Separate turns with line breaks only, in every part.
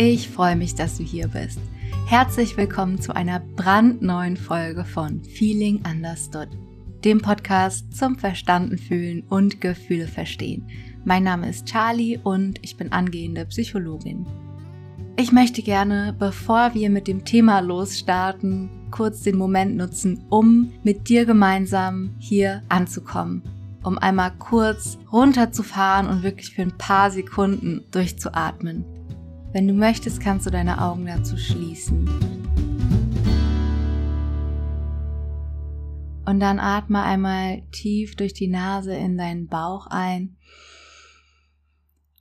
Ich freue mich, dass du hier bist. Herzlich willkommen zu einer brandneuen Folge von Feeling Understood, dem Podcast zum Verstanden fühlen und Gefühle verstehen. Mein Name ist Charlie und ich bin angehende Psychologin. Ich möchte gerne, bevor wir mit dem Thema losstarten, kurz den Moment nutzen, um mit dir gemeinsam hier anzukommen um einmal kurz runterzufahren und wirklich für ein paar Sekunden durchzuatmen. Wenn du möchtest, kannst du deine Augen dazu schließen. Und dann atme einmal tief durch die Nase in deinen Bauch ein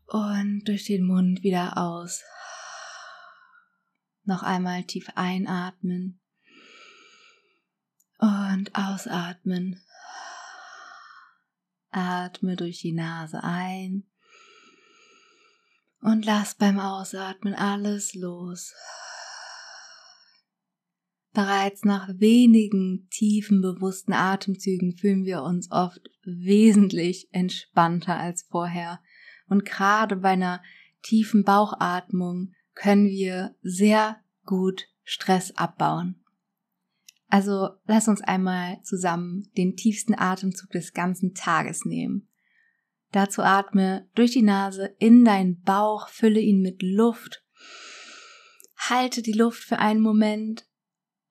und durch den Mund wieder aus. Noch einmal tief einatmen und ausatmen. Atme durch die Nase ein und lass beim Ausatmen alles los. Bereits nach wenigen tiefen, bewussten Atemzügen fühlen wir uns oft wesentlich entspannter als vorher. Und gerade bei einer tiefen Bauchatmung können wir sehr gut Stress abbauen. Also lass uns einmal zusammen den tiefsten Atemzug des ganzen Tages nehmen. Dazu atme durch die Nase in deinen Bauch, fülle ihn mit Luft, halte die Luft für einen Moment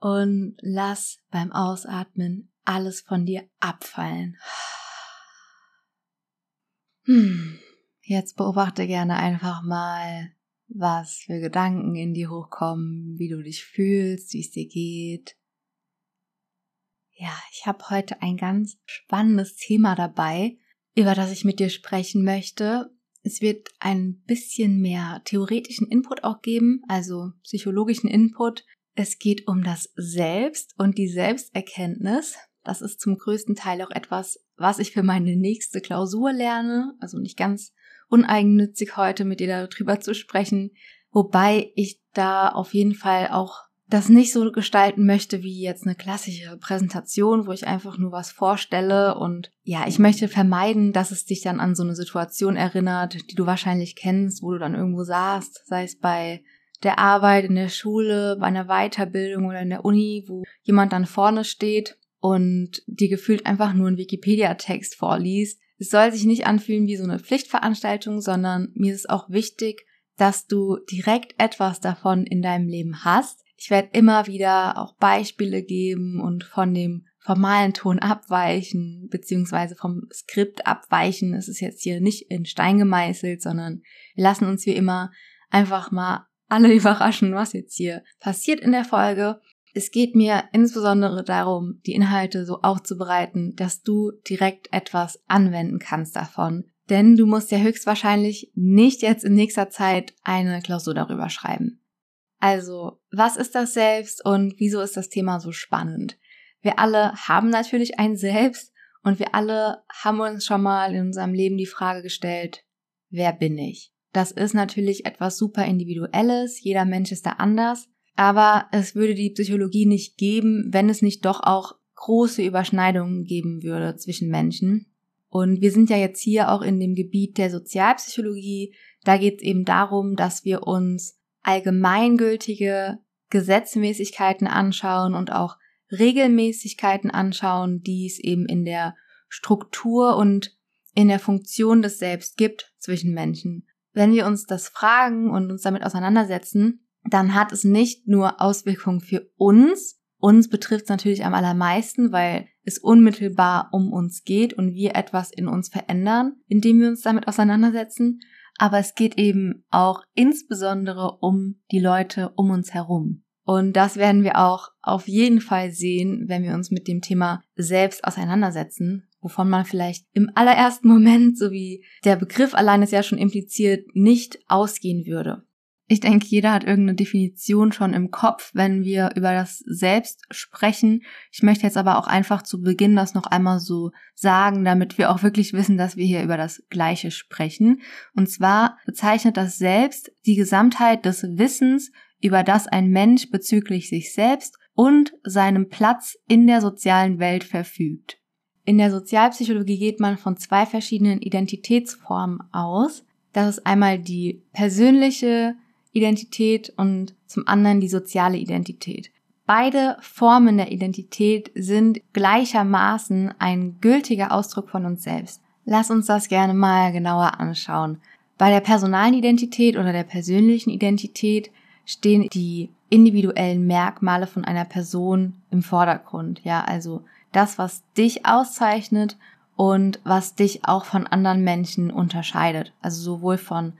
und lass beim Ausatmen alles von dir abfallen. Hm. Jetzt beobachte gerne einfach mal, was für Gedanken in dir hochkommen, wie du dich fühlst, wie es dir geht. Ja, ich habe heute ein ganz spannendes Thema dabei, über das ich mit dir sprechen möchte. Es wird ein bisschen mehr theoretischen Input auch geben, also psychologischen Input. Es geht um das Selbst und die Selbsterkenntnis. Das ist zum größten Teil auch etwas, was ich für meine nächste Klausur lerne. Also nicht ganz uneigennützig heute mit dir darüber zu sprechen. Wobei ich da auf jeden Fall auch das nicht so gestalten möchte wie jetzt eine klassische Präsentation, wo ich einfach nur was vorstelle und ja, ich möchte vermeiden, dass es dich dann an so eine Situation erinnert, die du wahrscheinlich kennst, wo du dann irgendwo saßt, sei es bei der Arbeit in der Schule, bei einer Weiterbildung oder in der Uni, wo jemand dann vorne steht und dir gefühlt einfach nur einen Wikipedia-Text vorliest. Es soll sich nicht anfühlen wie so eine Pflichtveranstaltung, sondern mir ist auch wichtig, dass du direkt etwas davon in deinem Leben hast, ich werde immer wieder auch Beispiele geben und von dem formalen Ton abweichen, beziehungsweise vom Skript abweichen. Es ist jetzt hier nicht in Stein gemeißelt, sondern wir lassen uns wie immer einfach mal alle überraschen, was jetzt hier passiert in der Folge. Es geht mir insbesondere darum, die Inhalte so aufzubereiten, dass du direkt etwas anwenden kannst davon. Denn du musst ja höchstwahrscheinlich nicht jetzt in nächster Zeit eine Klausur darüber schreiben. Also, was ist das Selbst und wieso ist das Thema so spannend? Wir alle haben natürlich ein Selbst und wir alle haben uns schon mal in unserem Leben die Frage gestellt, wer bin ich? Das ist natürlich etwas super Individuelles, jeder Mensch ist da anders, aber es würde die Psychologie nicht geben, wenn es nicht doch auch große Überschneidungen geben würde zwischen Menschen. Und wir sind ja jetzt hier auch in dem Gebiet der Sozialpsychologie. Da geht es eben darum, dass wir uns allgemeingültige Gesetzmäßigkeiten anschauen und auch Regelmäßigkeiten anschauen, die es eben in der Struktur und in der Funktion des Selbst gibt zwischen Menschen. Wenn wir uns das fragen und uns damit auseinandersetzen, dann hat es nicht nur Auswirkungen für uns, uns betrifft es natürlich am allermeisten, weil es unmittelbar um uns geht und wir etwas in uns verändern, indem wir uns damit auseinandersetzen, aber es geht eben auch insbesondere um die Leute um uns herum. Und das werden wir auch auf jeden Fall sehen, wenn wir uns mit dem Thema selbst auseinandersetzen, wovon man vielleicht im allerersten Moment, so wie der Begriff allein es ja schon impliziert, nicht ausgehen würde. Ich denke, jeder hat irgendeine Definition schon im Kopf, wenn wir über das Selbst sprechen. Ich möchte jetzt aber auch einfach zu Beginn das noch einmal so sagen, damit wir auch wirklich wissen, dass wir hier über das Gleiche sprechen. Und zwar bezeichnet das Selbst die Gesamtheit des Wissens, über das ein Mensch bezüglich sich selbst und seinem Platz in der sozialen Welt verfügt. In der Sozialpsychologie geht man von zwei verschiedenen Identitätsformen aus. Das ist einmal die persönliche Identität und zum anderen die soziale Identität. Beide Formen der Identität sind gleichermaßen ein gültiger Ausdruck von uns selbst. Lass uns das gerne mal genauer anschauen. Bei der personalen Identität oder der persönlichen Identität stehen die individuellen Merkmale von einer Person im Vordergrund. Ja, also das, was dich auszeichnet und was dich auch von anderen Menschen unterscheidet. Also sowohl von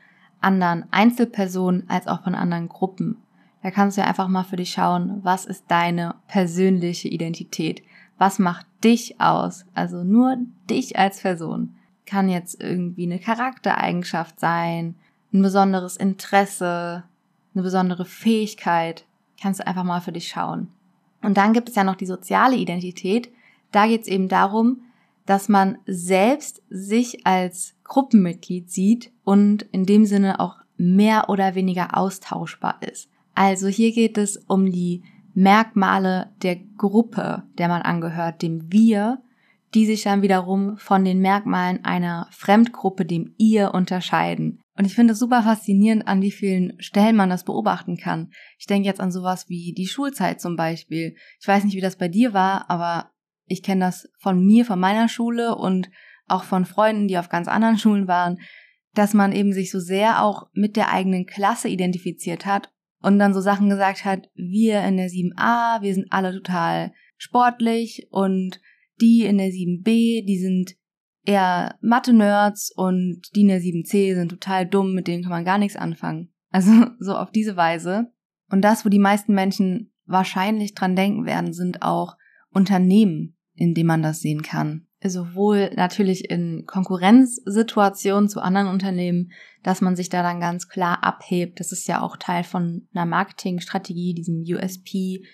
anderen Einzelpersonen als auch von anderen Gruppen. Da kannst du einfach mal für dich schauen, was ist deine persönliche Identität? Was macht dich aus? Also nur dich als Person. Kann jetzt irgendwie eine Charaktereigenschaft sein, ein besonderes Interesse, eine besondere Fähigkeit. Kannst du einfach mal für dich schauen. Und dann gibt es ja noch die soziale Identität. Da geht es eben darum, dass man selbst sich als Gruppenmitglied sieht und in dem Sinne auch mehr oder weniger austauschbar ist. Also hier geht es um die Merkmale der Gruppe, der man angehört, dem Wir, die sich dann wiederum von den Merkmalen einer Fremdgruppe, dem Ihr, unterscheiden. Und ich finde es super faszinierend, an wie vielen Stellen man das beobachten kann. Ich denke jetzt an sowas wie die Schulzeit zum Beispiel. Ich weiß nicht, wie das bei dir war, aber ich kenne das von mir, von meiner Schule und auch von Freunden, die auf ganz anderen Schulen waren, dass man eben sich so sehr auch mit der eigenen Klasse identifiziert hat und dann so Sachen gesagt hat, wir in der 7a, wir sind alle total sportlich und die in der 7b, die sind eher Mathe-Nerds und die in der 7c sind total dumm, mit denen kann man gar nichts anfangen. Also so auf diese Weise. Und das, wo die meisten Menschen wahrscheinlich dran denken werden, sind auch Unternehmen, in dem man das sehen kann. Sowohl natürlich in Konkurrenzsituationen zu anderen Unternehmen, dass man sich da dann ganz klar abhebt. Das ist ja auch Teil von einer Marketingstrategie, diesem USP,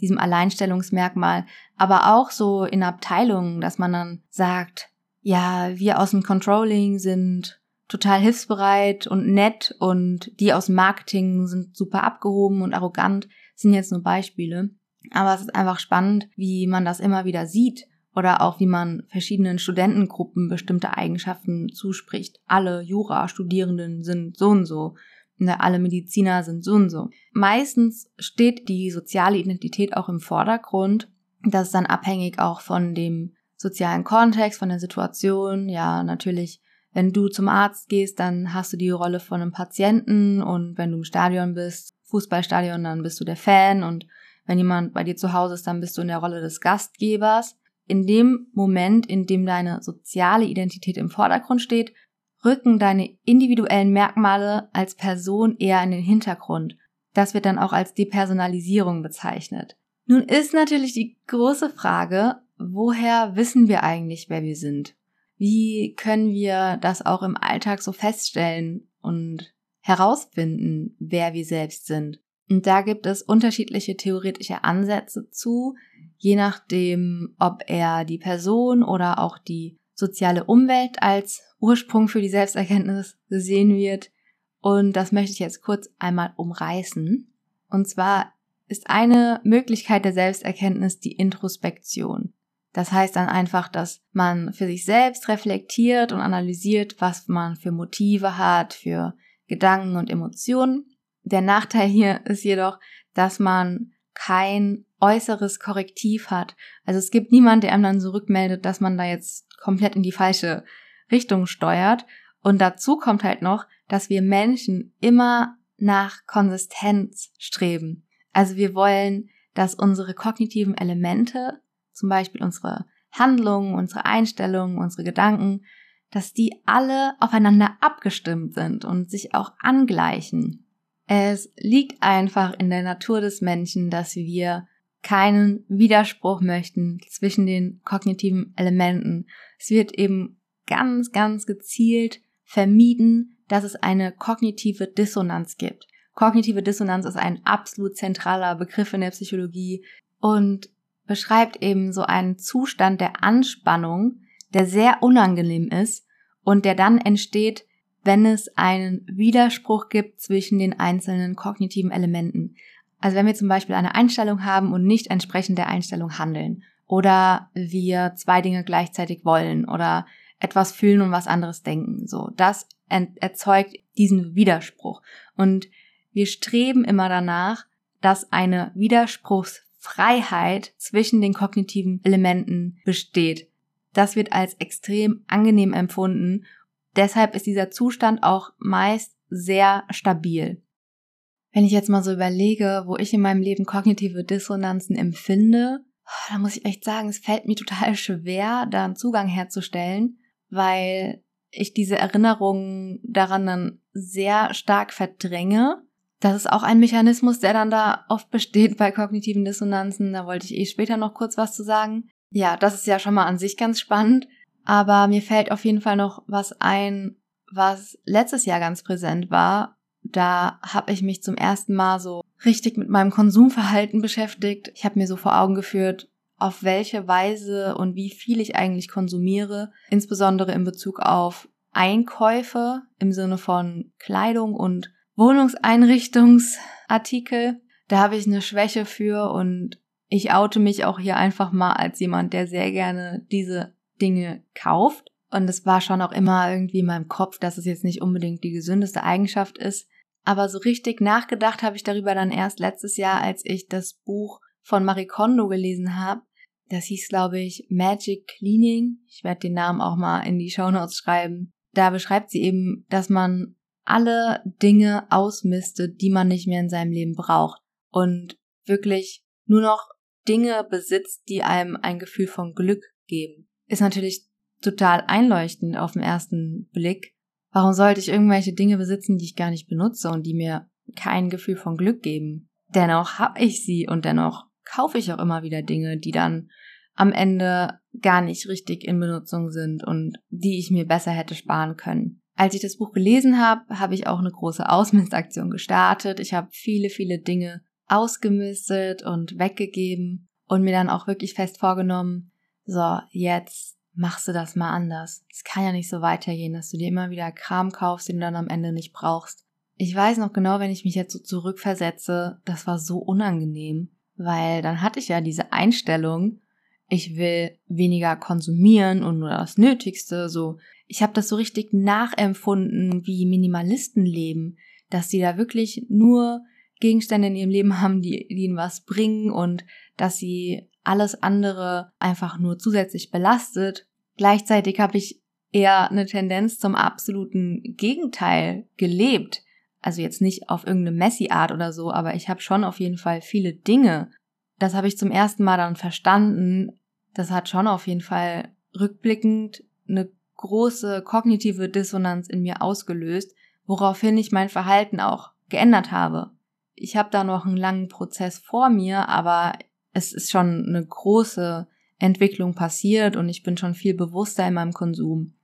diesem Alleinstellungsmerkmal, aber auch so in Abteilungen, dass man dann sagt, ja, wir aus dem Controlling sind total hilfsbereit und nett und die aus Marketing sind super abgehoben und arrogant, das sind jetzt nur Beispiele. Aber es ist einfach spannend, wie man das immer wieder sieht oder auch wie man verschiedenen Studentengruppen bestimmte Eigenschaften zuspricht. Alle Jura-Studierenden sind so und so. Ne, alle Mediziner sind so und so. Meistens steht die soziale Identität auch im Vordergrund. Das ist dann abhängig auch von dem sozialen Kontext, von der Situation. Ja, natürlich, wenn du zum Arzt gehst, dann hast du die Rolle von einem Patienten und wenn du im Stadion bist, Fußballstadion, dann bist du der Fan und wenn jemand bei dir zu Hause ist, dann bist du in der Rolle des Gastgebers. In dem Moment, in dem deine soziale Identität im Vordergrund steht, rücken deine individuellen Merkmale als Person eher in den Hintergrund. Das wird dann auch als Depersonalisierung bezeichnet. Nun ist natürlich die große Frage, woher wissen wir eigentlich, wer wir sind? Wie können wir das auch im Alltag so feststellen und herausfinden, wer wir selbst sind? Und da gibt es unterschiedliche theoretische Ansätze zu, je nachdem, ob er die Person oder auch die soziale Umwelt als Ursprung für die Selbsterkenntnis gesehen wird. Und das möchte ich jetzt kurz einmal umreißen. Und zwar ist eine Möglichkeit der Selbsterkenntnis die Introspektion. Das heißt dann einfach, dass man für sich selbst reflektiert und analysiert, was man für Motive hat, für Gedanken und Emotionen der Nachteil hier ist jedoch, dass man kein äußeres Korrektiv hat. Also es gibt niemand, der einem dann so rückmeldet, dass man da jetzt komplett in die falsche Richtung steuert. Und dazu kommt halt noch, dass wir Menschen immer nach Konsistenz streben. Also wir wollen, dass unsere kognitiven Elemente, zum Beispiel unsere Handlungen, unsere Einstellungen, unsere Gedanken, dass die alle aufeinander abgestimmt sind und sich auch angleichen. Es liegt einfach in der Natur des Menschen, dass wir keinen Widerspruch möchten zwischen den kognitiven Elementen. Es wird eben ganz, ganz gezielt vermieden, dass es eine kognitive Dissonanz gibt. Kognitive Dissonanz ist ein absolut zentraler Begriff in der Psychologie und beschreibt eben so einen Zustand der Anspannung, der sehr unangenehm ist und der dann entsteht, wenn es einen Widerspruch gibt zwischen den einzelnen kognitiven Elementen. Also wenn wir zum Beispiel eine Einstellung haben und nicht entsprechend der Einstellung handeln oder wir zwei Dinge gleichzeitig wollen oder etwas fühlen und was anderes denken, so das erzeugt diesen Widerspruch und Wir streben immer danach, dass eine Widerspruchsfreiheit zwischen den kognitiven Elementen besteht. Das wird als extrem angenehm empfunden. Deshalb ist dieser Zustand auch meist sehr stabil. Wenn ich jetzt mal so überlege, wo ich in meinem Leben kognitive Dissonanzen empfinde, da muss ich echt sagen, es fällt mir total schwer, da einen Zugang herzustellen, weil ich diese Erinnerungen daran dann sehr stark verdränge. Das ist auch ein Mechanismus, der dann da oft besteht bei kognitiven Dissonanzen. Da wollte ich eh später noch kurz was zu sagen. Ja, das ist ja schon mal an sich ganz spannend. Aber mir fällt auf jeden Fall noch was ein, was letztes Jahr ganz präsent war. Da habe ich mich zum ersten Mal so richtig mit meinem Konsumverhalten beschäftigt. Ich habe mir so vor Augen geführt, auf welche Weise und wie viel ich eigentlich konsumiere, insbesondere in Bezug auf Einkäufe im Sinne von Kleidung und Wohnungseinrichtungsartikel. Da habe ich eine Schwäche für und ich oute mich auch hier einfach mal als jemand, der sehr gerne diese Dinge kauft. Und es war schon auch immer irgendwie in meinem Kopf, dass es jetzt nicht unbedingt die gesündeste Eigenschaft ist. Aber so richtig nachgedacht habe ich darüber dann erst letztes Jahr, als ich das Buch von Marie Kondo gelesen habe. Das hieß, glaube ich, Magic Cleaning. Ich werde den Namen auch mal in die Show Notes schreiben. Da beschreibt sie eben, dass man alle Dinge ausmistet, die man nicht mehr in seinem Leben braucht. Und wirklich nur noch Dinge besitzt, die einem ein Gefühl von Glück geben. Ist natürlich total einleuchtend auf den ersten Blick. Warum sollte ich irgendwelche Dinge besitzen, die ich gar nicht benutze und die mir kein Gefühl von Glück geben? Dennoch habe ich sie und dennoch kaufe ich auch immer wieder Dinge, die dann am Ende gar nicht richtig in Benutzung sind und die ich mir besser hätte sparen können. Als ich das Buch gelesen habe, habe ich auch eine große Ausmistaktion gestartet. Ich habe viele, viele Dinge ausgemistet und weggegeben und mir dann auch wirklich fest vorgenommen, so, jetzt machst du das mal anders. Es kann ja nicht so weitergehen, dass du dir immer wieder Kram kaufst, den du dann am Ende nicht brauchst. Ich weiß noch genau, wenn ich mich jetzt so zurückversetze, das war so unangenehm, weil dann hatte ich ja diese Einstellung, ich will weniger konsumieren und nur das Nötigste, so. Ich habe das so richtig nachempfunden, wie Minimalisten leben, dass sie da wirklich nur Gegenstände in ihrem Leben haben, die, die ihnen was bringen und dass sie alles andere einfach nur zusätzlich belastet. Gleichzeitig habe ich eher eine Tendenz zum absoluten Gegenteil gelebt. Also jetzt nicht auf irgendeine Messi-Art oder so, aber ich habe schon auf jeden Fall viele Dinge. Das habe ich zum ersten Mal dann verstanden. Das hat schon auf jeden Fall rückblickend eine große kognitive Dissonanz in mir ausgelöst, woraufhin ich mein Verhalten auch geändert habe. Ich habe da noch einen langen Prozess vor mir, aber es ist schon eine große Entwicklung passiert und ich bin schon viel bewusster in meinem Konsum.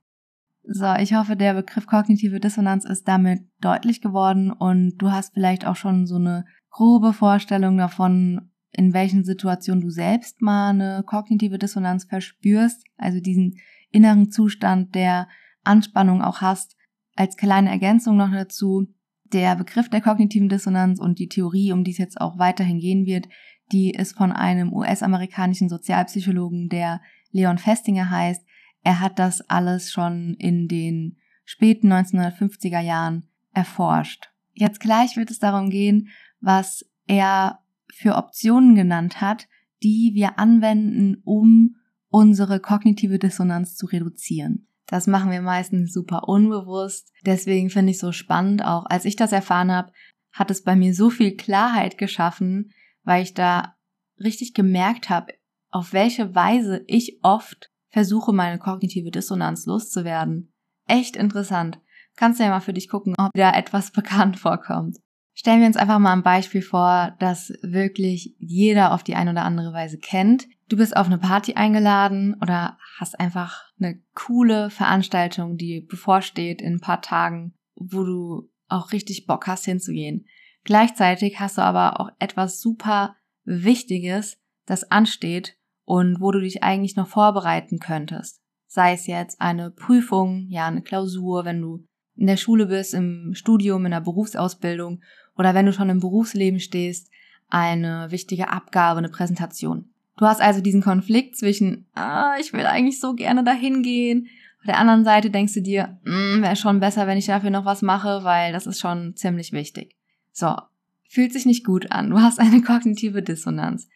So, ich hoffe, der Begriff kognitive Dissonanz ist damit deutlich geworden und du hast vielleicht auch schon so eine grobe Vorstellung davon, in welchen Situationen du selbst mal eine kognitive Dissonanz verspürst, also diesen inneren Zustand der Anspannung auch hast. Als kleine Ergänzung noch dazu, der Begriff der kognitiven Dissonanz und die Theorie, um die es jetzt auch weiterhin gehen wird, die ist von einem US-amerikanischen Sozialpsychologen, der Leon Festinger heißt. Er hat das alles schon in den späten 1950er Jahren erforscht. Jetzt gleich wird es darum gehen, was er für Optionen genannt hat, die wir anwenden, um unsere kognitive Dissonanz zu reduzieren. Das machen wir meistens super unbewusst. Deswegen finde ich so spannend, auch als ich das erfahren habe, hat es bei mir so viel Klarheit geschaffen, weil ich da richtig gemerkt habe, auf welche Weise ich oft versuche, meine kognitive Dissonanz loszuwerden. Echt interessant. Kannst du ja mal für dich gucken, ob da etwas bekannt vorkommt. Stellen wir uns einfach mal ein Beispiel vor, das wirklich jeder auf die eine oder andere Weise kennt. Du bist auf eine Party eingeladen oder hast einfach eine coole Veranstaltung, die bevorsteht in ein paar Tagen, wo du auch richtig Bock hast hinzugehen. Gleichzeitig hast du aber auch etwas super Wichtiges, das ansteht und wo du dich eigentlich noch vorbereiten könntest. Sei es jetzt eine Prüfung, ja, eine Klausur, wenn du in der Schule bist, im Studium, in der Berufsausbildung oder wenn du schon im Berufsleben stehst, eine wichtige Abgabe, eine Präsentation. Du hast also diesen Konflikt zwischen, ah, ich will eigentlich so gerne dahin gehen. Auf der anderen Seite denkst du dir, mm, wäre schon besser, wenn ich dafür noch was mache, weil das ist schon ziemlich wichtig. So, fühlt sich nicht gut an. Du hast eine kognitive Dissonanz.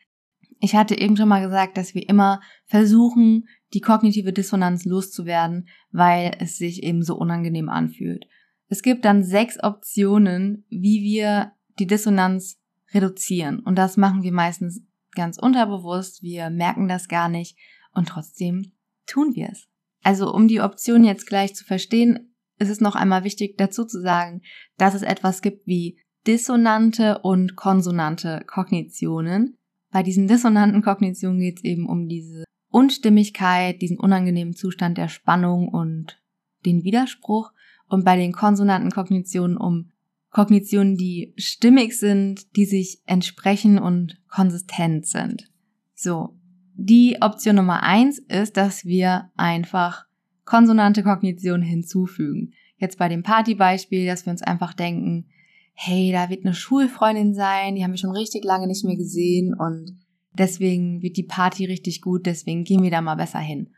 Ich hatte eben schon mal gesagt, dass wir immer versuchen, die kognitive Dissonanz loszuwerden, weil es sich eben so unangenehm anfühlt. Es gibt dann sechs Optionen, wie wir die Dissonanz reduzieren. Und das machen wir meistens ganz unterbewusst. Wir merken das gar nicht und trotzdem tun wir es. Also um die Option jetzt gleich zu verstehen, ist es noch einmal wichtig dazu zu sagen, dass es etwas gibt wie dissonante und konsonante Kognitionen. Bei diesen dissonanten Kognitionen geht es eben um diese Unstimmigkeit, diesen unangenehmen Zustand der Spannung und den Widerspruch und bei den konsonanten Kognitionen um Kognitionen, die stimmig sind, die sich entsprechen und konsistent sind. So. Die Option Nummer eins ist, dass wir einfach konsonante Kognition hinzufügen. Jetzt bei dem Partybeispiel, dass wir uns einfach denken, hey, da wird eine Schulfreundin sein, die haben wir schon richtig lange nicht mehr gesehen und deswegen wird die Party richtig gut, deswegen gehen wir da mal besser hin.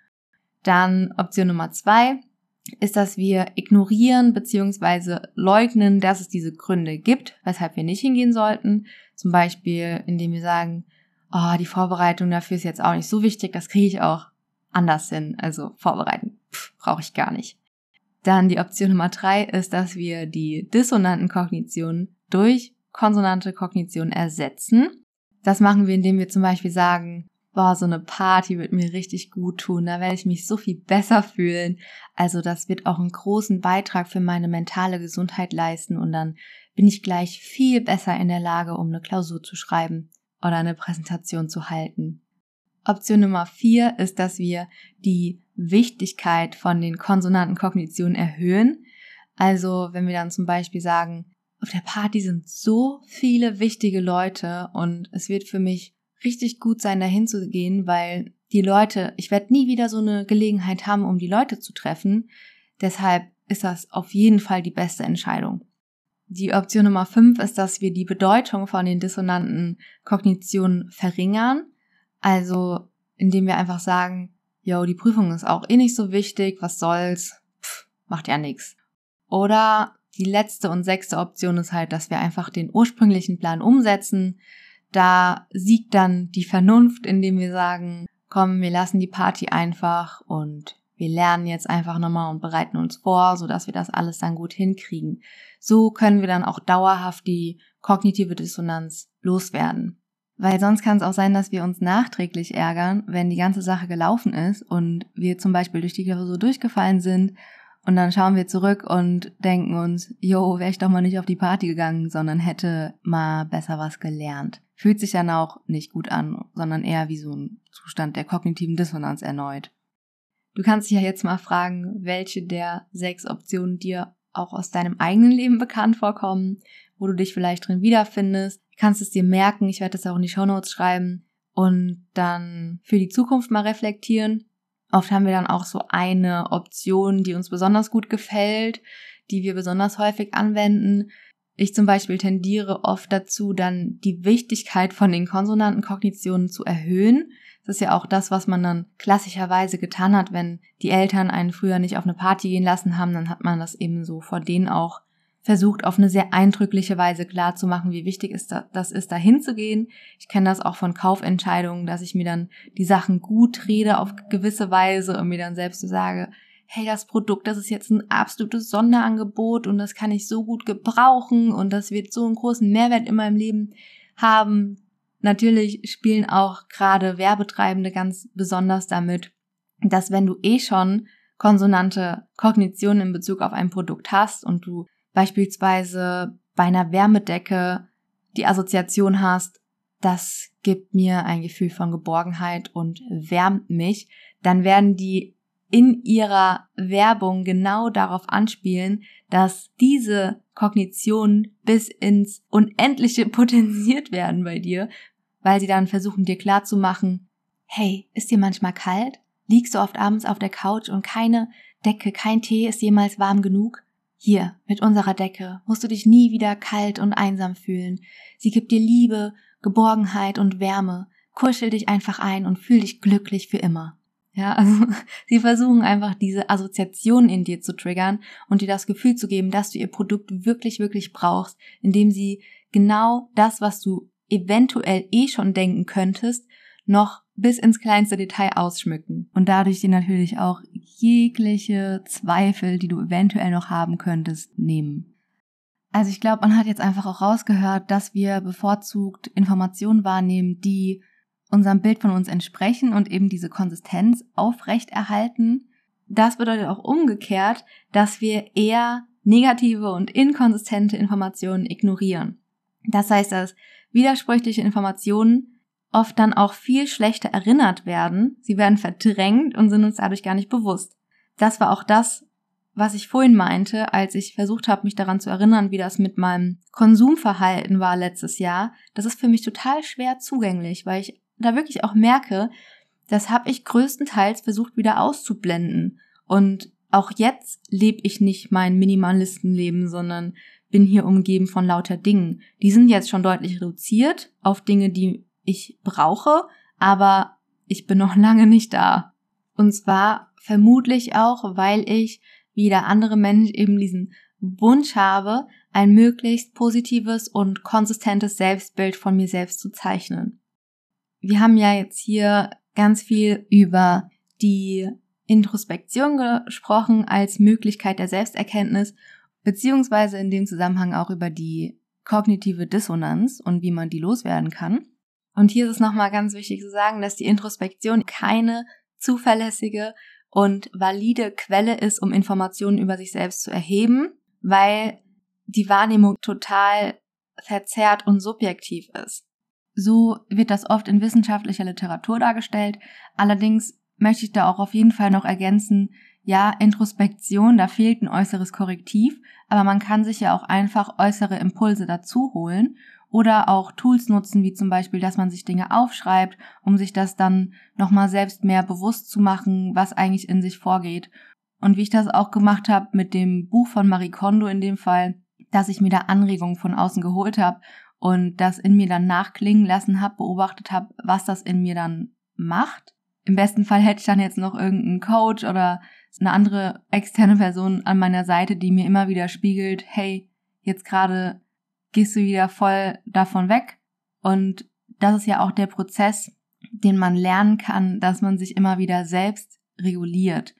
Dann Option Nummer zwei ist, dass wir ignorieren bzw. leugnen, dass es diese Gründe gibt, weshalb wir nicht hingehen sollten. Zum Beispiel, indem wir sagen, oh, die Vorbereitung dafür ist jetzt auch nicht so wichtig, das kriege ich auch anders hin. Also vorbereiten brauche ich gar nicht. Dann die Option Nummer drei ist, dass wir die dissonanten Kognitionen durch konsonante Kognition ersetzen. Das machen wir, indem wir zum Beispiel sagen, boah, so eine Party wird mir richtig gut tun, da werde ich mich so viel besser fühlen. Also das wird auch einen großen Beitrag für meine mentale Gesundheit leisten und dann bin ich gleich viel besser in der Lage, um eine Klausur zu schreiben oder eine Präsentation zu halten. Option Nummer vier ist, dass wir die Wichtigkeit von den konsonanten Kognitionen erhöhen. Also wenn wir dann zum Beispiel sagen, auf der Party sind so viele wichtige Leute und es wird für mich richtig gut sein, dahin zu gehen, weil die Leute, ich werde nie wieder so eine Gelegenheit haben, um die Leute zu treffen. Deshalb ist das auf jeden Fall die beste Entscheidung. Die Option Nummer fünf ist, dass wir die Bedeutung von den dissonanten Kognitionen verringern. Also, indem wir einfach sagen, yo, die Prüfung ist auch eh nicht so wichtig, was soll's, Pff, macht ja nix. Oder die letzte und sechste Option ist halt, dass wir einfach den ursprünglichen Plan umsetzen. Da siegt dann die Vernunft, indem wir sagen, komm, wir lassen die Party einfach und wir lernen jetzt einfach nochmal und bereiten uns vor, sodass wir das alles dann gut hinkriegen. So können wir dann auch dauerhaft die kognitive Dissonanz loswerden. Weil sonst kann es auch sein, dass wir uns nachträglich ärgern, wenn die ganze Sache gelaufen ist und wir zum Beispiel durch die Klausur durchgefallen sind und dann schauen wir zurück und denken uns, jo, wäre ich doch mal nicht auf die Party gegangen, sondern hätte mal besser was gelernt. Fühlt sich dann auch nicht gut an, sondern eher wie so ein Zustand der kognitiven Dissonanz erneut. Du kannst dich ja jetzt mal fragen, welche der sechs Optionen dir auch aus deinem eigenen Leben bekannt vorkommen, wo du dich vielleicht drin wiederfindest kannst es dir merken, ich werde das auch in die Shownotes schreiben und dann für die Zukunft mal reflektieren. Oft haben wir dann auch so eine Option, die uns besonders gut gefällt, die wir besonders häufig anwenden. Ich zum Beispiel tendiere oft dazu, dann die Wichtigkeit von den konsonanten Kognitionen zu erhöhen. Das ist ja auch das, was man dann klassischerweise getan hat, wenn die Eltern einen früher nicht auf eine Party gehen lassen haben, dann hat man das eben so vor denen auch versucht auf eine sehr eindrückliche Weise klar zu machen, wie wichtig ist das ist, da hinzugehen. Ich kenne das auch von Kaufentscheidungen, dass ich mir dann die Sachen gut rede auf gewisse Weise und mir dann selbst so sage, hey, das Produkt, das ist jetzt ein absolutes Sonderangebot und das kann ich so gut gebrauchen und das wird so einen großen Mehrwert in meinem Leben haben. Natürlich spielen auch gerade Werbetreibende ganz besonders damit, dass wenn du eh schon konsonante Kognition in Bezug auf ein Produkt hast und du beispielsweise bei einer Wärmedecke die Assoziation hast, das gibt mir ein Gefühl von Geborgenheit und wärmt mich, dann werden die in ihrer Werbung genau darauf anspielen, dass diese Kognitionen bis ins Unendliche potenziert werden bei dir, weil sie dann versuchen dir klarzumachen, hey, ist dir manchmal kalt? Liegst du oft abends auf der Couch und keine Decke, kein Tee ist jemals warm genug? Hier, mit unserer Decke, musst du dich nie wieder kalt und einsam fühlen. Sie gibt dir Liebe, Geborgenheit und Wärme. Kuschel dich einfach ein und fühl dich glücklich für immer. Ja, also sie versuchen einfach diese Assoziation in dir zu triggern und dir das Gefühl zu geben, dass du ihr Produkt wirklich, wirklich brauchst, indem sie genau das, was du eventuell eh schon denken könntest, noch bis ins kleinste Detail ausschmücken und dadurch dir natürlich auch jegliche Zweifel, die du eventuell noch haben könntest, nehmen. Also ich glaube, man hat jetzt einfach auch rausgehört, dass wir bevorzugt Informationen wahrnehmen, die unserem Bild von uns entsprechen und eben diese Konsistenz aufrechterhalten. Das bedeutet auch umgekehrt, dass wir eher negative und inkonsistente Informationen ignorieren. Das heißt, dass widersprüchliche Informationen oft dann auch viel schlechter erinnert werden. Sie werden verdrängt und sind uns dadurch gar nicht bewusst. Das war auch das, was ich vorhin meinte, als ich versucht habe, mich daran zu erinnern, wie das mit meinem Konsumverhalten war letztes Jahr. Das ist für mich total schwer zugänglich, weil ich da wirklich auch merke, das habe ich größtenteils versucht wieder auszublenden. Und auch jetzt lebe ich nicht mein Minimalistenleben, sondern bin hier umgeben von lauter Dingen. Die sind jetzt schon deutlich reduziert auf Dinge, die ich brauche, aber ich bin noch lange nicht da. Und zwar vermutlich auch, weil ich, wie jeder andere Mensch, eben diesen Wunsch habe, ein möglichst positives und konsistentes Selbstbild von mir selbst zu zeichnen wir haben ja jetzt hier ganz viel über die Introspektion gesprochen als Möglichkeit der Selbsterkenntnis, beziehungsweise in dem Zusammenhang auch über die kognitive Dissonanz und wie man die loswerden kann. Und hier ist es nochmal ganz wichtig zu sagen, dass die Introspektion keine zuverlässige und valide Quelle ist, um Informationen über sich selbst zu erheben, weil die Wahrnehmung total verzerrt und subjektiv ist. So wird das oft in wissenschaftlicher Literatur dargestellt. Allerdings möchte ich da auch auf jeden Fall noch ergänzen, ja, Introspektion, da fehlt ein äußeres Korrektiv, aber man kann sich ja auch einfach äußere Impulse dazu holen oder auch Tools nutzen, wie zum Beispiel, dass man sich Dinge aufschreibt, um sich das dann nochmal selbst mehr bewusst zu machen, was eigentlich in sich vorgeht. Und wie ich das auch gemacht habe mit dem Buch von Marie Kondo in dem Fall, dass ich mir da Anregungen von außen geholt habe und das in mir dann nachklingen lassen habe, beobachtet habe, was das in mir dann macht. Im besten Fall hätte ich dann jetzt noch irgendeinen Coach oder eine andere externe Person an meiner Seite, die mir immer wieder spiegelt, hey, jetzt gerade gehst du wieder voll davon weg. Und das ist ja auch der Prozess, den man lernen kann, dass man sich immer wieder selbst reguliert.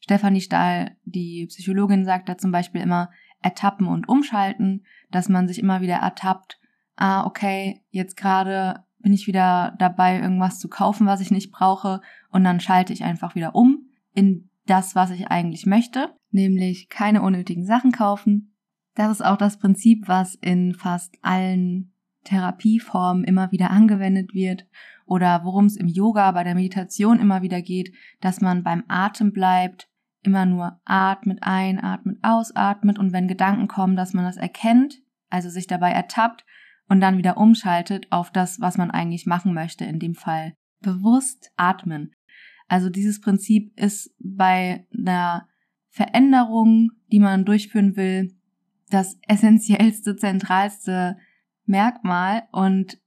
Stefanie Stahl, die Psychologin, sagt da zum Beispiel immer ertappen und umschalten, dass man sich immer wieder ertappt, ah, okay, jetzt gerade bin ich wieder dabei, irgendwas zu kaufen, was ich nicht brauche, und dann schalte ich einfach wieder um in das, was ich eigentlich möchte, nämlich keine unnötigen Sachen kaufen. Das ist auch das Prinzip, was in fast allen Therapieformen immer wieder angewendet wird oder worum es im Yoga, bei der Meditation immer wieder geht, dass man beim Atem bleibt, immer nur atmet ein, atmet ausatmet und wenn Gedanken kommen, dass man das erkennt, also sich dabei ertappt und dann wieder umschaltet auf das, was man eigentlich machen möchte, in dem Fall bewusst atmen. Also dieses Prinzip ist bei einer Veränderung, die man durchführen will, das essentiellste, zentralste Merkmal und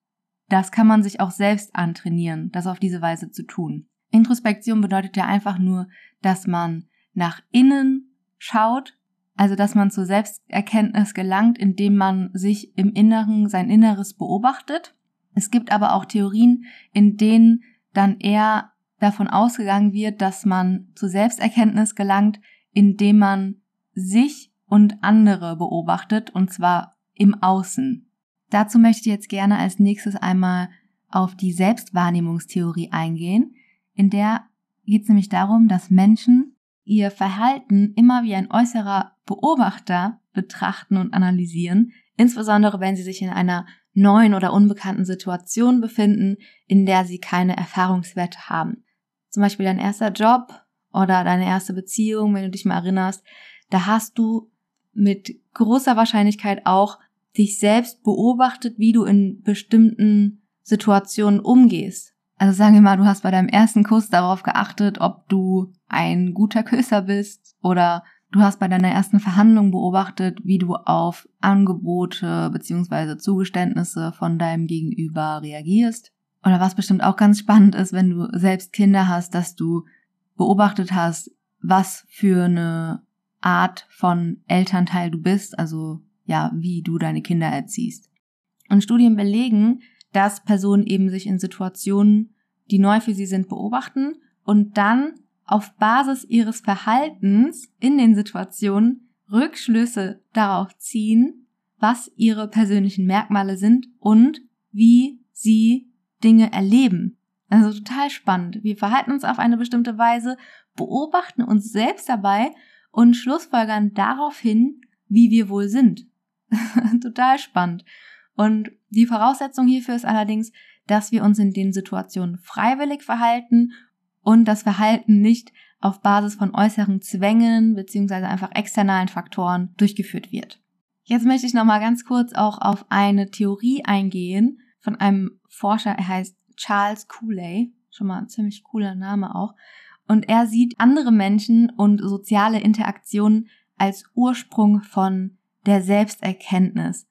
das kann man sich auch selbst antrainieren, das auf diese Weise zu tun. Introspektion bedeutet ja einfach nur, dass man nach innen schaut also, dass man zur Selbsterkenntnis gelangt, indem man sich im Inneren sein Inneres beobachtet. Es gibt aber auch Theorien, in denen dann eher davon ausgegangen wird, dass man zur Selbsterkenntnis gelangt, indem man sich und andere beobachtet, und zwar im Außen. Dazu möchte ich jetzt gerne als nächstes einmal auf die Selbstwahrnehmungstheorie eingehen, in der geht es nämlich darum, dass Menschen ihr Verhalten immer wie ein äußerer Beobachter betrachten und analysieren, insbesondere wenn sie sich in einer neuen oder unbekannten Situation befinden, in der sie keine Erfahrungswerte haben. Zum Beispiel dein erster Job oder deine erste Beziehung, wenn du dich mal erinnerst, da hast du mit großer Wahrscheinlichkeit auch dich selbst beobachtet, wie du in bestimmten Situationen umgehst. Also sagen wir mal, du hast bei deinem ersten Kuss darauf geachtet, ob du ein guter Küsser bist oder du hast bei deiner ersten Verhandlung beobachtet, wie du auf Angebote bzw. Zugeständnisse von deinem Gegenüber reagierst. Oder was bestimmt auch ganz spannend ist, wenn du selbst Kinder hast, dass du beobachtet hast, was für eine Art von Elternteil du bist, also ja, wie du deine Kinder erziehst. Und Studien belegen, dass Personen eben sich in Situationen, die neu für sie sind, beobachten und dann auf Basis ihres Verhaltens in den Situationen Rückschlüsse darauf ziehen, was ihre persönlichen Merkmale sind und wie sie Dinge erleben. Also total spannend. Wir verhalten uns auf eine bestimmte Weise, beobachten uns selbst dabei und schlussfolgern darauf hin, wie wir wohl sind. total spannend. Und die Voraussetzung hierfür ist allerdings, dass wir uns in den Situationen freiwillig verhalten und das Verhalten nicht auf Basis von äußeren Zwängen beziehungsweise einfach externalen Faktoren durchgeführt wird. Jetzt möchte ich nochmal ganz kurz auch auf eine Theorie eingehen von einem Forscher, er heißt Charles Cooley, schon mal ein ziemlich cooler Name auch, und er sieht andere Menschen und soziale Interaktionen als Ursprung von der Selbsterkenntnis.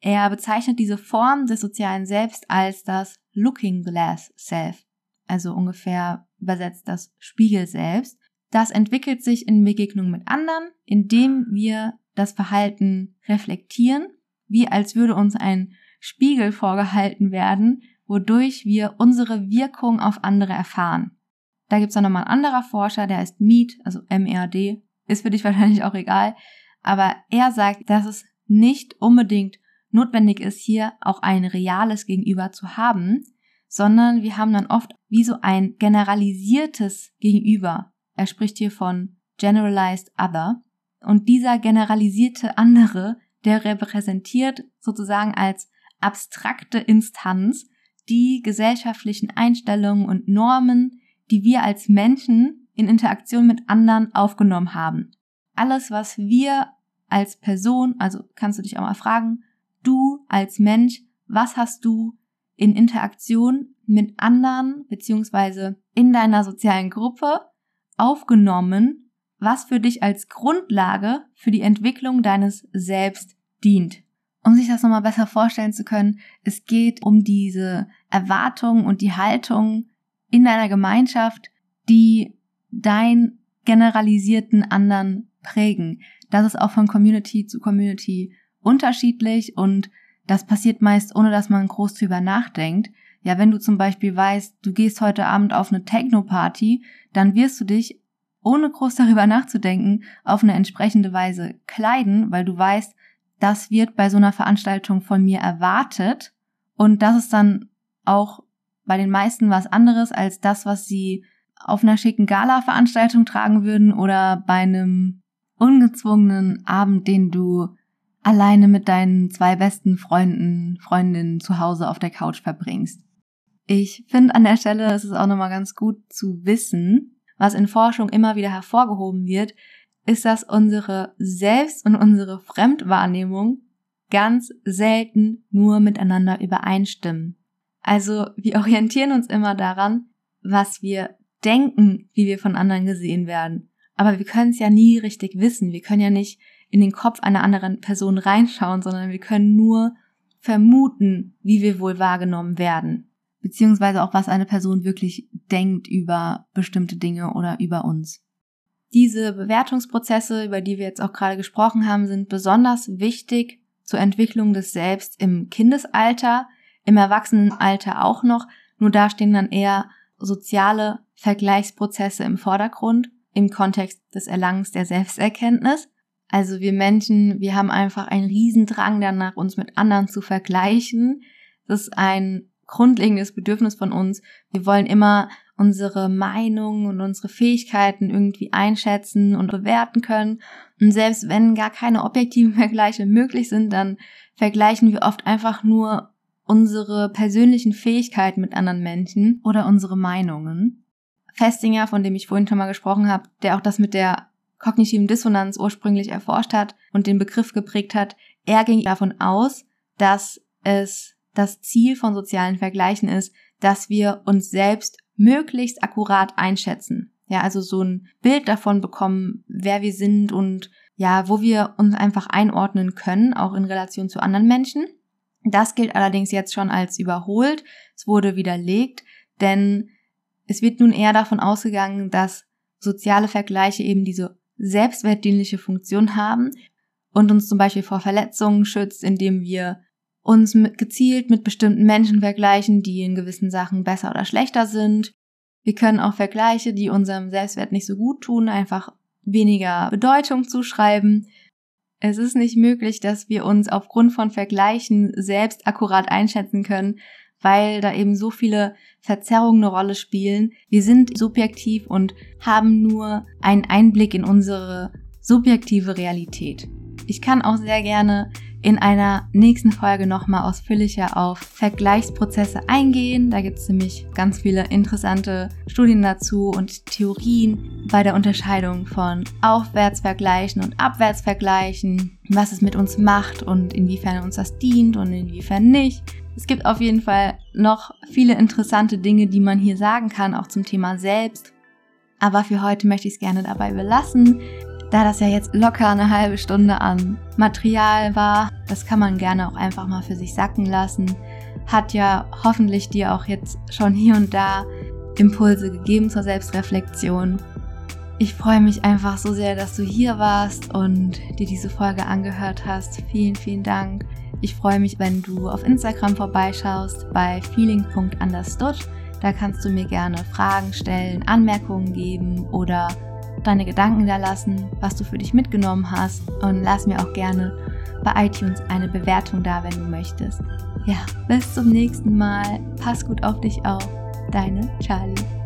Er bezeichnet diese Form des sozialen Selbst als das Looking Glass Self, also ungefähr übersetzt das Spiegel selbst. Das entwickelt sich in Begegnung mit anderen, indem wir das Verhalten reflektieren, wie als würde uns ein Spiegel vorgehalten werden, wodurch wir unsere Wirkung auf andere erfahren. Da gibt's dann nochmal ein anderer Forscher, der heißt Mead, also M-E-A-D, ist für dich wahrscheinlich auch egal, aber er sagt, dass es nicht unbedingt notwendig ist, hier auch ein reales Gegenüber zu haben, sondern wir haben dann oft wie so ein generalisiertes Gegenüber. Er spricht hier von generalized other. Und dieser generalisierte andere, der repräsentiert sozusagen als abstrakte Instanz die gesellschaftlichen Einstellungen und Normen, die wir als Menschen in Interaktion mit anderen aufgenommen haben. Alles, was wir als Person, also kannst du dich auch mal fragen, du als Mensch, was hast du in Interaktion mit anderen beziehungsweise in deiner sozialen Gruppe aufgenommen, was für dich als Grundlage für die Entwicklung deines Selbst dient. Um sich das nochmal besser vorstellen zu können, es geht um diese Erwartungen und die Haltung in deiner Gemeinschaft, die dein generalisierten anderen prägen. Das ist auch von Community zu Community unterschiedlich und das passiert meist, ohne dass man groß drüber nachdenkt. Ja, wenn du zum Beispiel weißt, du gehst heute Abend auf eine Techno-Party, dann wirst du dich, ohne groß darüber nachzudenken, auf eine entsprechende Weise kleiden, weil du weißt, das wird bei so einer Veranstaltung von mir erwartet und das ist dann auch bei den meisten was anderes als das, was sie auf einer schicken Gala-Veranstaltung tragen würden oder bei einem ungezwungenen Abend, den du alleine mit deinen zwei besten Freunden, Freundinnen zu Hause auf der Couch verbringst. Ich finde an der Stelle ist es auch nochmal ganz gut zu wissen, was in Forschung immer wieder hervorgehoben wird, ist, dass unsere Selbst- und unsere Fremdwahrnehmung ganz selten nur miteinander übereinstimmen. Also wir orientieren uns immer daran, was wir denken, wie wir von anderen gesehen werden. Aber wir können es ja nie richtig wissen. Wir können ja nicht in den Kopf einer anderen Person reinschauen, sondern wir können nur vermuten, wie wir wohl wahrgenommen werden, beziehungsweise auch was eine Person wirklich denkt über bestimmte Dinge oder über uns. Diese Bewertungsprozesse, über die wir jetzt auch gerade gesprochen haben, sind besonders wichtig zur Entwicklung des Selbst im Kindesalter, im Erwachsenenalter auch noch, nur da stehen dann eher soziale Vergleichsprozesse im Vordergrund im Kontext des Erlangens der Selbsterkenntnis. Also wir Menschen, wir haben einfach einen Riesendrang danach, uns mit anderen zu vergleichen. Das ist ein grundlegendes Bedürfnis von uns. Wir wollen immer unsere Meinung und unsere Fähigkeiten irgendwie einschätzen und bewerten können. Und selbst wenn gar keine objektiven Vergleiche möglich sind, dann vergleichen wir oft einfach nur unsere persönlichen Fähigkeiten mit anderen Menschen oder unsere Meinungen. Festinger, von dem ich vorhin schon mal gesprochen habe, der auch das mit der kognitiven Dissonanz ursprünglich erforscht hat und den Begriff geprägt hat, er ging davon aus, dass es das Ziel von sozialen Vergleichen ist, dass wir uns selbst möglichst akkurat einschätzen. Ja, also so ein Bild davon bekommen, wer wir sind und ja, wo wir uns einfach einordnen können, auch in Relation zu anderen Menschen. Das gilt allerdings jetzt schon als überholt. Es wurde widerlegt, denn es wird nun eher davon ausgegangen, dass soziale Vergleiche eben diese selbstwertdienliche Funktion haben und uns zum Beispiel vor Verletzungen schützt, indem wir uns mit, gezielt mit bestimmten Menschen vergleichen, die in gewissen Sachen besser oder schlechter sind. Wir können auch Vergleiche, die unserem Selbstwert nicht so gut tun, einfach weniger Bedeutung zuschreiben. Es ist nicht möglich, dass wir uns aufgrund von Vergleichen selbst akkurat einschätzen können, weil da eben so viele Verzerrungen eine Rolle spielen. Wir sind subjektiv und haben nur einen Einblick in unsere subjektive Realität. Ich kann auch sehr gerne in einer nächsten Folge nochmal ausführlicher auf Vergleichsprozesse eingehen. Da gibt es nämlich ganz viele interessante Studien dazu und Theorien bei der Unterscheidung von Aufwärtsvergleichen und Abwärtsvergleichen, was es mit uns macht und inwiefern uns das dient und inwiefern nicht. Es gibt auf jeden Fall noch viele interessante Dinge, die man hier sagen kann, auch zum Thema selbst. Aber für heute möchte ich es gerne dabei belassen. Da das ja jetzt locker eine halbe Stunde an Material war, das kann man gerne auch einfach mal für sich sacken lassen. Hat ja hoffentlich dir auch jetzt schon hier und da Impulse gegeben zur Selbstreflexion. Ich freue mich einfach so sehr, dass du hier warst und dir diese Folge angehört hast. Vielen, vielen Dank. Ich freue mich, wenn du auf Instagram vorbeischaust bei feeling.understood. Da kannst du mir gerne Fragen stellen, Anmerkungen geben oder deine Gedanken da lassen, was du für dich mitgenommen hast und lass mir auch gerne bei iTunes eine Bewertung da, wenn du möchtest. Ja, bis zum nächsten Mal. Pass gut auf dich auf. Deine Charlie.